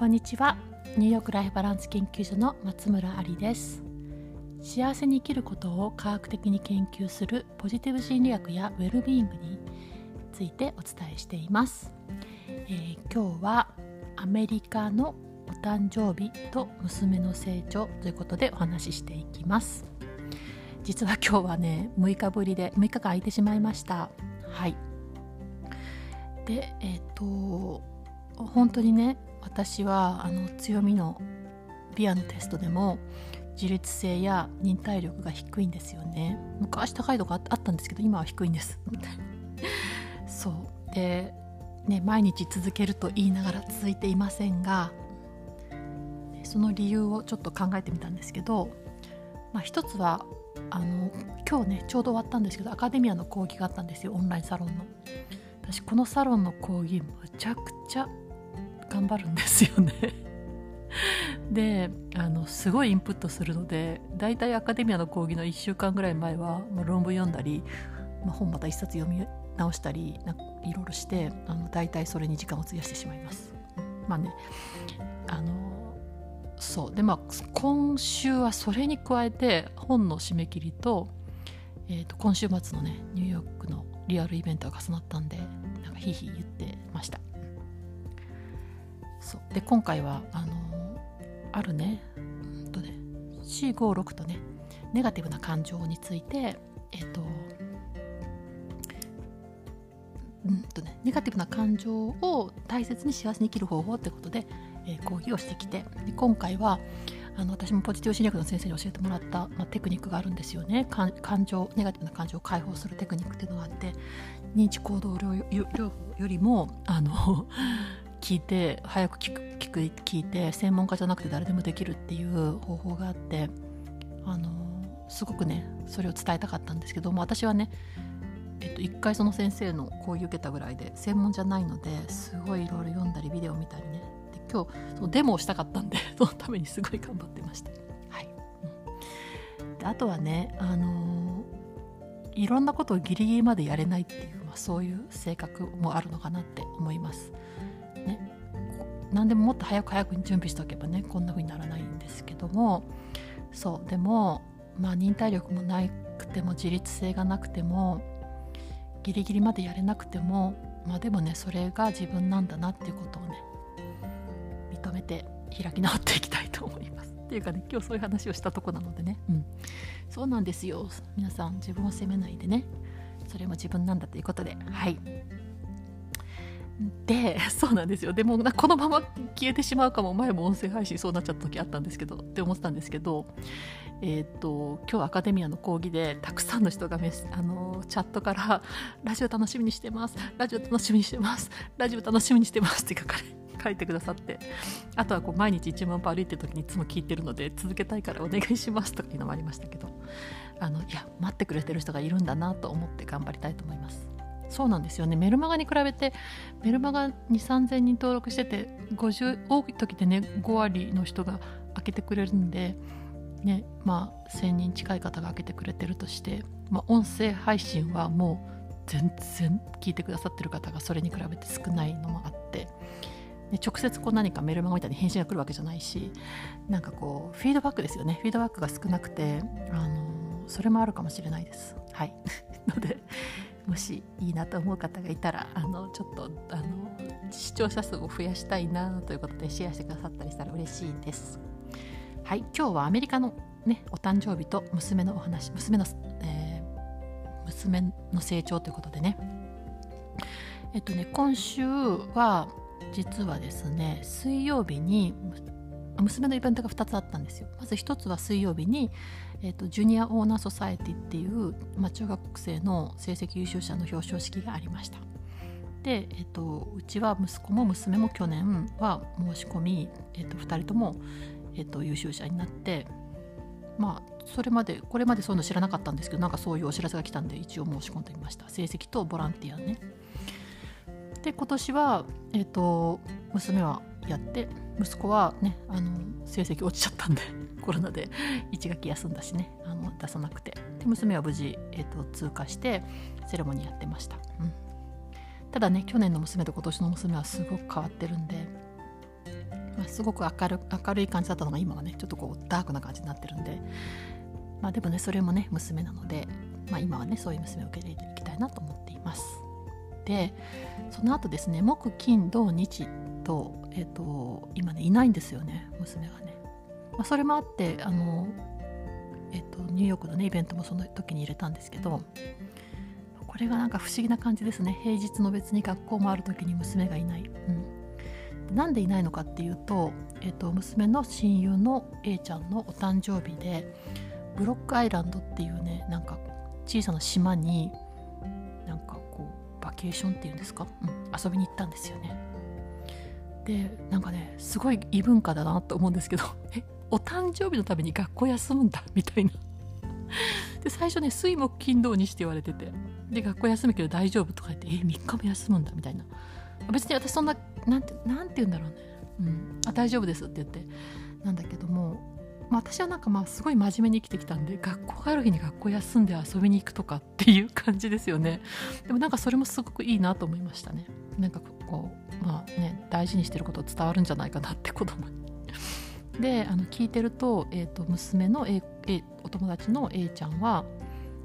こんにちは。ニューヨークライフバランス研究所の松村ありです。幸せに生きることを科学的に研究するポジティブ心理学やウェルビーイングについてお伝えしています、えー、今日はアメリカのお誕生日と娘の成長ということでお話ししていきます。実は今日はね6日ぶりで6日間空いてしまいました。はい。でえっ、ー、と本当にね私はあの強みのビアのテストでも自律性や忍耐力が低いんですよね。昔高いとこあったんですけど今は低いんです。そう。でね毎日続けると言いながら続いていませんがその理由をちょっと考えてみたんですけど、まあ、一つはあの今日ねちょうど終わったんですけどアカデミアの講義があったんですよ。オンラインサロンの。私このサロンの講義むちゃくちゃ頑張るんですよね であのすごいインプットするので大体アカデミアの講義の1週間ぐらい前は、まあ、論文読んだり、まあ、本また1冊読み直したりなんかいろいろしてあの大体それに時間を費やしてしまいます。まあねあのそうでまあ今週はそれに加えて本の締め切りと,、えー、と今週末のねニューヨークのリアルイベントが重なったんでなんかひいひい言って。そう。で今回はあのあるね,、うんとね C56 とねネガティブな感情についてえっ、とうんとね、ネガティブな感情を大切に幸せに生きる方法ってことで、えー、講義をしてきてで今回はあの私もポジティブ心理学の先生に教えてもらった、まあ、テクニックがあるんですよね。感情ネガティブな感情を解放するテクニックっていうのがあって認知行動療法よりもあの聞いて早く聞く聞く聞いて専門家じゃなくて誰でもできるっていう方法があってあのすごくねそれを伝えたかったんですけども私はねえっと、一回その先生の講義受けたぐらいで専門じゃないのですごいいろいろ読んだりビデオ見たりねで今日そのデモをしたかったんで そのためにすごい頑張ってました。はいうん、であとはね、あのー、いろんなことをギリギリまでやれないっていう、まあ、そういう性格もあるのかなって思います。何でももっと早く早くに準備しておけばねこんな風にならないんですけども。そうでもまあ忍耐力もなくても自立性がなくてもギリギリまでやれなくてもまあでもねそれが自分なんだなっていうことをね認めて開き直っていきたいと思います。っていうかね今日そういう話をしたとこなのでね、うん、そうなんですよ。皆さん自分を責めないでね。それも自分なんだということで。はい。で そうなんですよ。でもこのまま消えてしまうかも。前も音声配信そうなっちゃった時あったんですけどって思ってたんですけどえーと、今日アカデミアの講義でたくさんの人がメスあのチャットから「ラジオ楽しみにしてます。ラジオ楽しみにしてます。ラジオ楽しみにしてます」って書かれ 書いてくださって。あとはこう毎日1万歩歩いてる時にいつも聞いてるので続けたいからお願いします。とかいうのもありましたけど。あのいや待ってくれてる人がいるんだなと思って頑張りたいと思います。そうなんですよね。メルマガに比べてメルマガ2 3 0 0 0人登録してて50多い時でね5割の人が開けてくれるんでねまあ1000人近い方が開けてくれてるとして、まあ、音声配信はもう全然聞いてくださってる方がそれに比べて少ないのもあって直接こう何かメルマガみたいに返信が来るわけじゃないしなんかこうフィードバックですよね。フィードバックが少なくてあのそれもあるかもしれないです。はい。のでもしいいなと思う方がいたらあのちょっとあの視聴者数を増やしたいなということでシェアしてくださったりしたら嬉しいです。はい今日はアメリカのねお誕生日と娘のお話娘の、えー、娘の成長ということでね。えっとね今週は実はですね水曜日に娘のイベントが2つあったんですよ。まず1つは水曜日に、えーと、ジュニアオーナーソサエティっていう、まあ、中学生の成績優秀者の表彰式がありました。で、えーと、うちは息子も娘も去年は申し込み、えーと、2人とも、えー、と優秀者になってまあそれまでこれまでそういうの知らなかったんですけどなんかそういうお知らせが来たんで一応申し込んでみました。成績とボランティアね。で今年は、えー、と娘はやって息子はねあの成績落ちちゃったんで コロナで1学期休んだしねあの出さなくて。で娘は無事、えーと、通過してセレモニーやってました、うん、ただね去年の娘と今年の娘はすごく変わってるんでまあ、すごく明る明るい感じだったのが今はねちょっとこうダークな感じになってるんでまあでもねそれもね娘なので、まあ、今はねそういう娘を受け入れていきたいなと思っています。でその後ですね木金土日と,、えーと、今ねいないんですよね娘がね、まあ、それもあってあの、えーと、ニューヨークのねイベントもその時に入れたんですけどこれがなんか不思議な感じですね。平日の別に学校もある時に娘がいない、うん、なんでいないのかっていうと,、えー、と娘の親友の A ちゃんのお誕生日でブロックアイランドっていうねなんか小さな島になんかこうバケーションっていうんですか、うん、遊びに行ったんですよね。でなんかねすごい異文化だなと思うんですけど えお誕生日のために学校休むんだみたいな。で最初ね水木金土にして言われててで学校休むけど大丈夫とか言ってえ3日も休むんだみたいな。別に私そんななんてなんて言うんだろうね。うんあ大丈夫ですって言ってなんだけども私はなんかまあすごい真面目に生きてきたんで学校がある日に学校休んで遊びに行くとかっていう感じですよね。でもなんかそれもすごくいいなと思いましたね。なんかこうまあね大事にしてること伝わるんじゃないかなって子供に。であの聞いてると,、えーと、娘の A, A お友達の A ちゃんは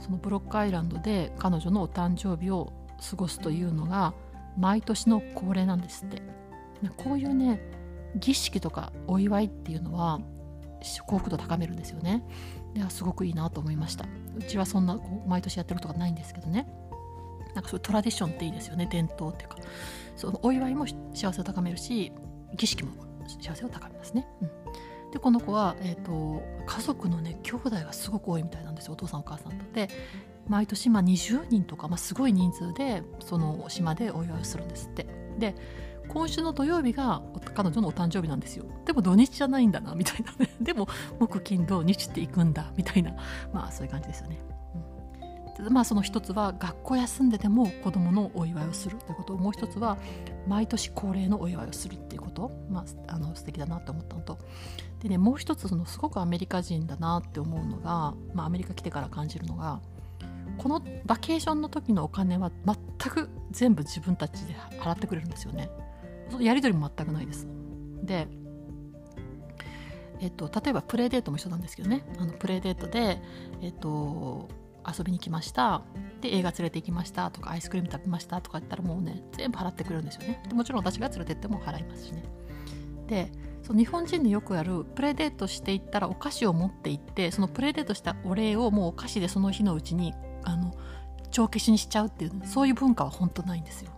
そのブロックアイランドで彼女のお誕生日を過ごすというのが毎年の恒例なんですって。こういうね儀式とかお祝いっていうのは幸福度高めるんですよね。ですごくいいなと思いました。うちはそんなこう毎年やってることがないんですけどね。なんかそういうトラディションっていいですよね。伝統っていうか。そのお祝いも幸せを高めるし儀式も幸せを高めますね、うん、でこの子は、えーと、家族のね兄弟がすごく多いみたいなんですよ。お父さんお母さんと。で毎年まあ20人とか、まあ、すごい人数でその島でお祝いをするんですって。で今週の土曜日が彼女のお誕生日なんですよ。でも土日じゃないんだなみたいなね。でも木金土日って行くんだみたいな。まあそういう感じですよね、うん、まあその一つは学校休んでても子供のお祝いをするということ。もう一つは毎年恒例のお祝いをするっていうこと、まあ、あの素敵だなって思ったのと。でねもう一つそのすごくアメリカ人だなって思うのが、まあ、アメリカ来てから感じるのがこのバケーションの時のお金は全く全部自分たちで払ってくれるんですよね。やり取りも全くないです。で、えっと、例えばプレイデートも一緒なんですけどね。あのプレイデートで、えっと、遊びに来ました。で映画連れて行きました。とかアイスクリーム食べました。とか言ったらもうね全部払ってくれるんですよね。でもちろん私が連れてっても払いますしね。でその日本人でよくやるプレイデートしていったらお菓子を持って行ってそのプレイデートしたお礼をもうお菓子でその日のうちにあの帳消しにしちゃうっていうそういう文化は本当ないんですよ。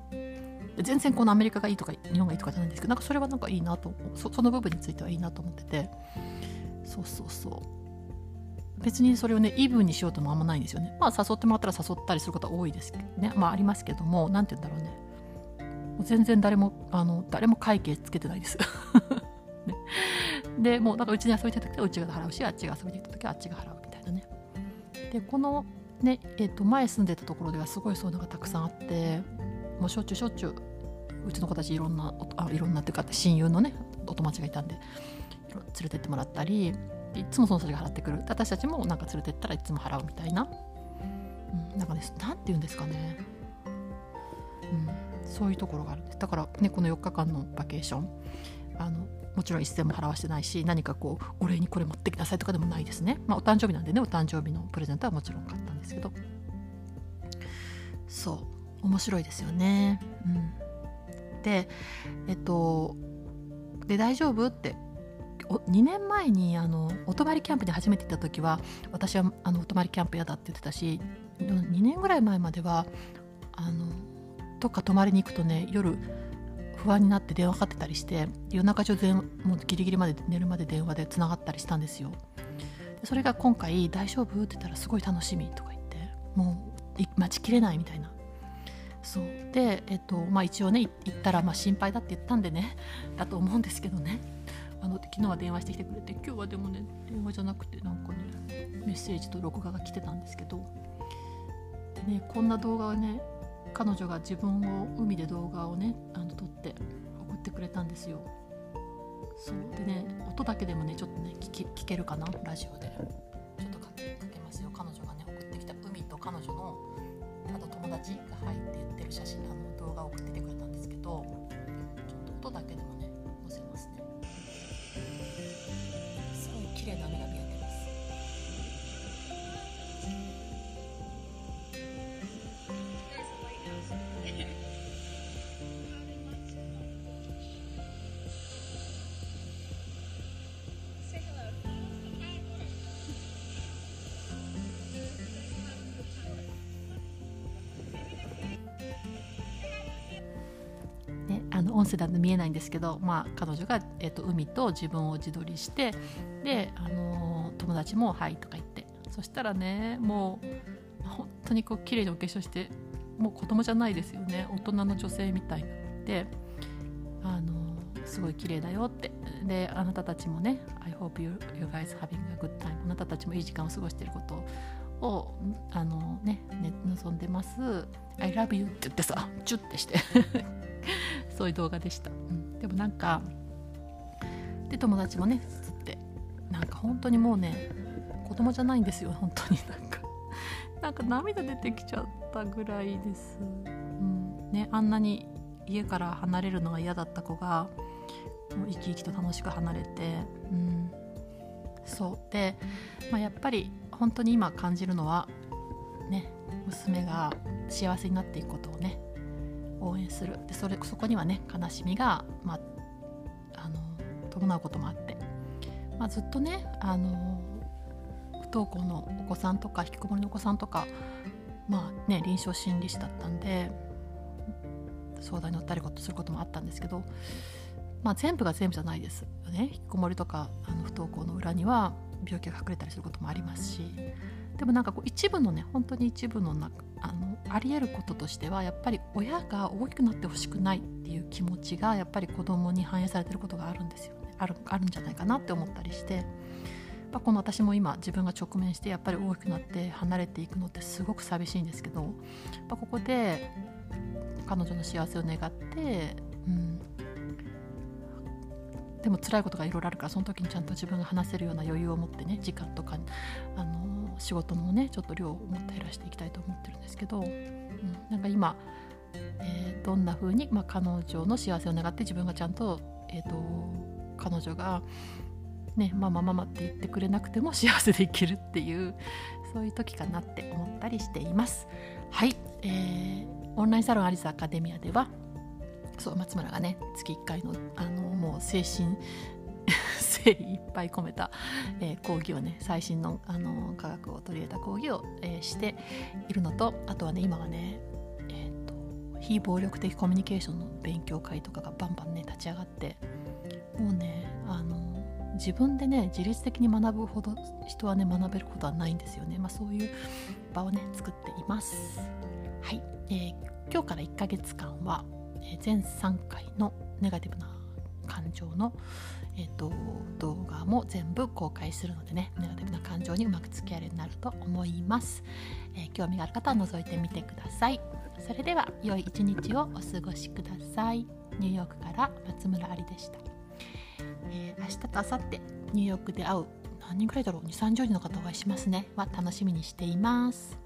全然このアメリカがいいとか日本がいいとかじゃないんですけどなんかそれはなんかいいなとそその部分についてはいいなと思ってて。そうそうそう。別にそれをねイブンにしようともあんまないんですよね。まあ誘ってもらったら誘ったりすることは多いですけどね。まあありますけども何て言うんだろうね。全然誰もあの誰も会計つけてないです。ね、でもうなんかうちに遊びに行った時はうちが払うしあっちが遊びに行った時はあっちが払うみたいなね。でこのねえー、と前住んでたところではすごいそういうのがたくさんあってもうしょっちゅうしょっちゅううちの子たちいろんなあいろんなっていうか親友のねお友達がいたんで連れてってもらったりいつもその人たちが払ってくる。私たちもなんか連れてったらいつも払うみたいな、うん、なんかね何て言うんですかね、うん、そういうところがあるんです。だからねこの4日間のバケーションあのもちろん一銭も払わしてないし何かこうお礼にこれ持ってきなさいとかでもないですね、まあ、お誕生日なんでねお誕生日のプレゼントはもちろん買ったんですけど。そう面白いですよね。うん。でえっとで大丈夫？って。2年前にあのお泊りキャンプに初めて行った時は私はあのお泊りキャンプ嫌だって言ってたし2年ぐらい前まではあのどっか泊まりに行くとね夜不安になって電話かかってたりして夜中中電もうギリギリまで寝るまで電話でつながったりしたんですよ。それが今回「大丈夫?」って言ったら「すごい楽しみ」とか言ってもう待ちきれないみたいな。そう。で、えっとまあ、一応ね行ったらまあ心配だって言ったんでね だと思うんですけどね。あの昨日は電話してきてくれて今日はでもね電話じゃなくてなんかねメッセージと録画が来てたんですけど。でねこんな動画をね彼女が自分を海で動画をねあの撮って送ってくれたんですよ。そう。でね音だけでもねちょっとね聞聞けるかなラジオで。ちょっとかけますよ。彼女がね送ってきた海と彼女のあと友達が入って言ってる写真あの動画を送っててくれたんですけどちょっと音だけでもね載せますね。の音声だと見えないんですけど、まあ、彼女が、えーと、海と自分を自撮りしてで、あの友達も「はい」とか言ってそしたらねもう本当にこう綺麗にお化粧してもう子供じゃないですよね。大人の女性みたいになってあのすごい綺麗だよって。であなたたちもね I hope you, you guys having a good time あなたたちもいい時間を過ごしていることをあのねね望んでます。I love you って言ってさチュッてして。そういう動画でした、うん、でもなんかで友達もねつってなんか本当にもうね子供じゃないんですよ本当に。なんかなんか涙出てきちゃったぐらいです、うん。ね、あんなに家から離れるのが嫌だった子がもう生き生きと楽しく離れて、うん、そう。で、まあ、やっぱり本当に今感じるのはね娘が幸せになっていくことをね応援する。でそれそこにはね悲しみが、まあ、あの伴うこともあって、まあ、ずっとねあの不登校のお子さんとか引きこもりのお子さんとかまあね臨床心理士だったんで相談に乗ったりすることもあったんですけど、まあ、全部が全部じゃないですよね。引きこもりとかあの不登校の裏には病気が隠れたりすることもありますし。でもなんかこう一部のね本当に一部のなあのありえることとしてはやっぱり親が大きくなってほしくないっていう気持ちがやっぱり子供に反映されてることがあるんですよね。あるあるんじゃないかなって思ったりして。まこの私も今自分が直面してやっぱり大きくなって離れていくのってすごく寂しいんですけど。やっぱここで彼女の幸せを願って、うん、でも辛いことがいろいろあるからその時にちゃんと自分が話せるような余裕を持ってね時間とかあの仕事もねちょっと量をもっと減らしていきたいと思ってるんですけど、うん、なんか今、えー、どんな風に、まあ、彼女の幸せを願って自分がちゃんと,、えーと、彼女がね、ママママって言ってくれなくても 幸せでいけるっていうそういう時かなって思ったりしています。はい、えーオンラインサロンアリスアカデミアではそう松村がね月1回のあのもう精神誠意いっぱい込めた、えー、講義をね最新のあの科学を取り入れた講義を、えー、しているのとあとはね今はね、えーと、非暴力的コミュニケーションの勉強会とかがバンバンね立ち上がってもうねあの自分でね自律的に学ぶほど人はね学べることはないんですよね、まあ、そういう場をね作っています。はい、えー、今日から1ヶ月間は、えー、全3回のネガティブな感情の、えーと、動画も全部公開するのでねネガティブな感情にうまく付き合えるようになると思います、えー、興味がある方は覗いてみてください。それでは良い一日をお過ごしください。ニューヨークから松村ありでした、えー、明日と明後日ニューヨークで会う何人くらいだろう？2 3 0人の方お会いしますね。は楽しみにしています。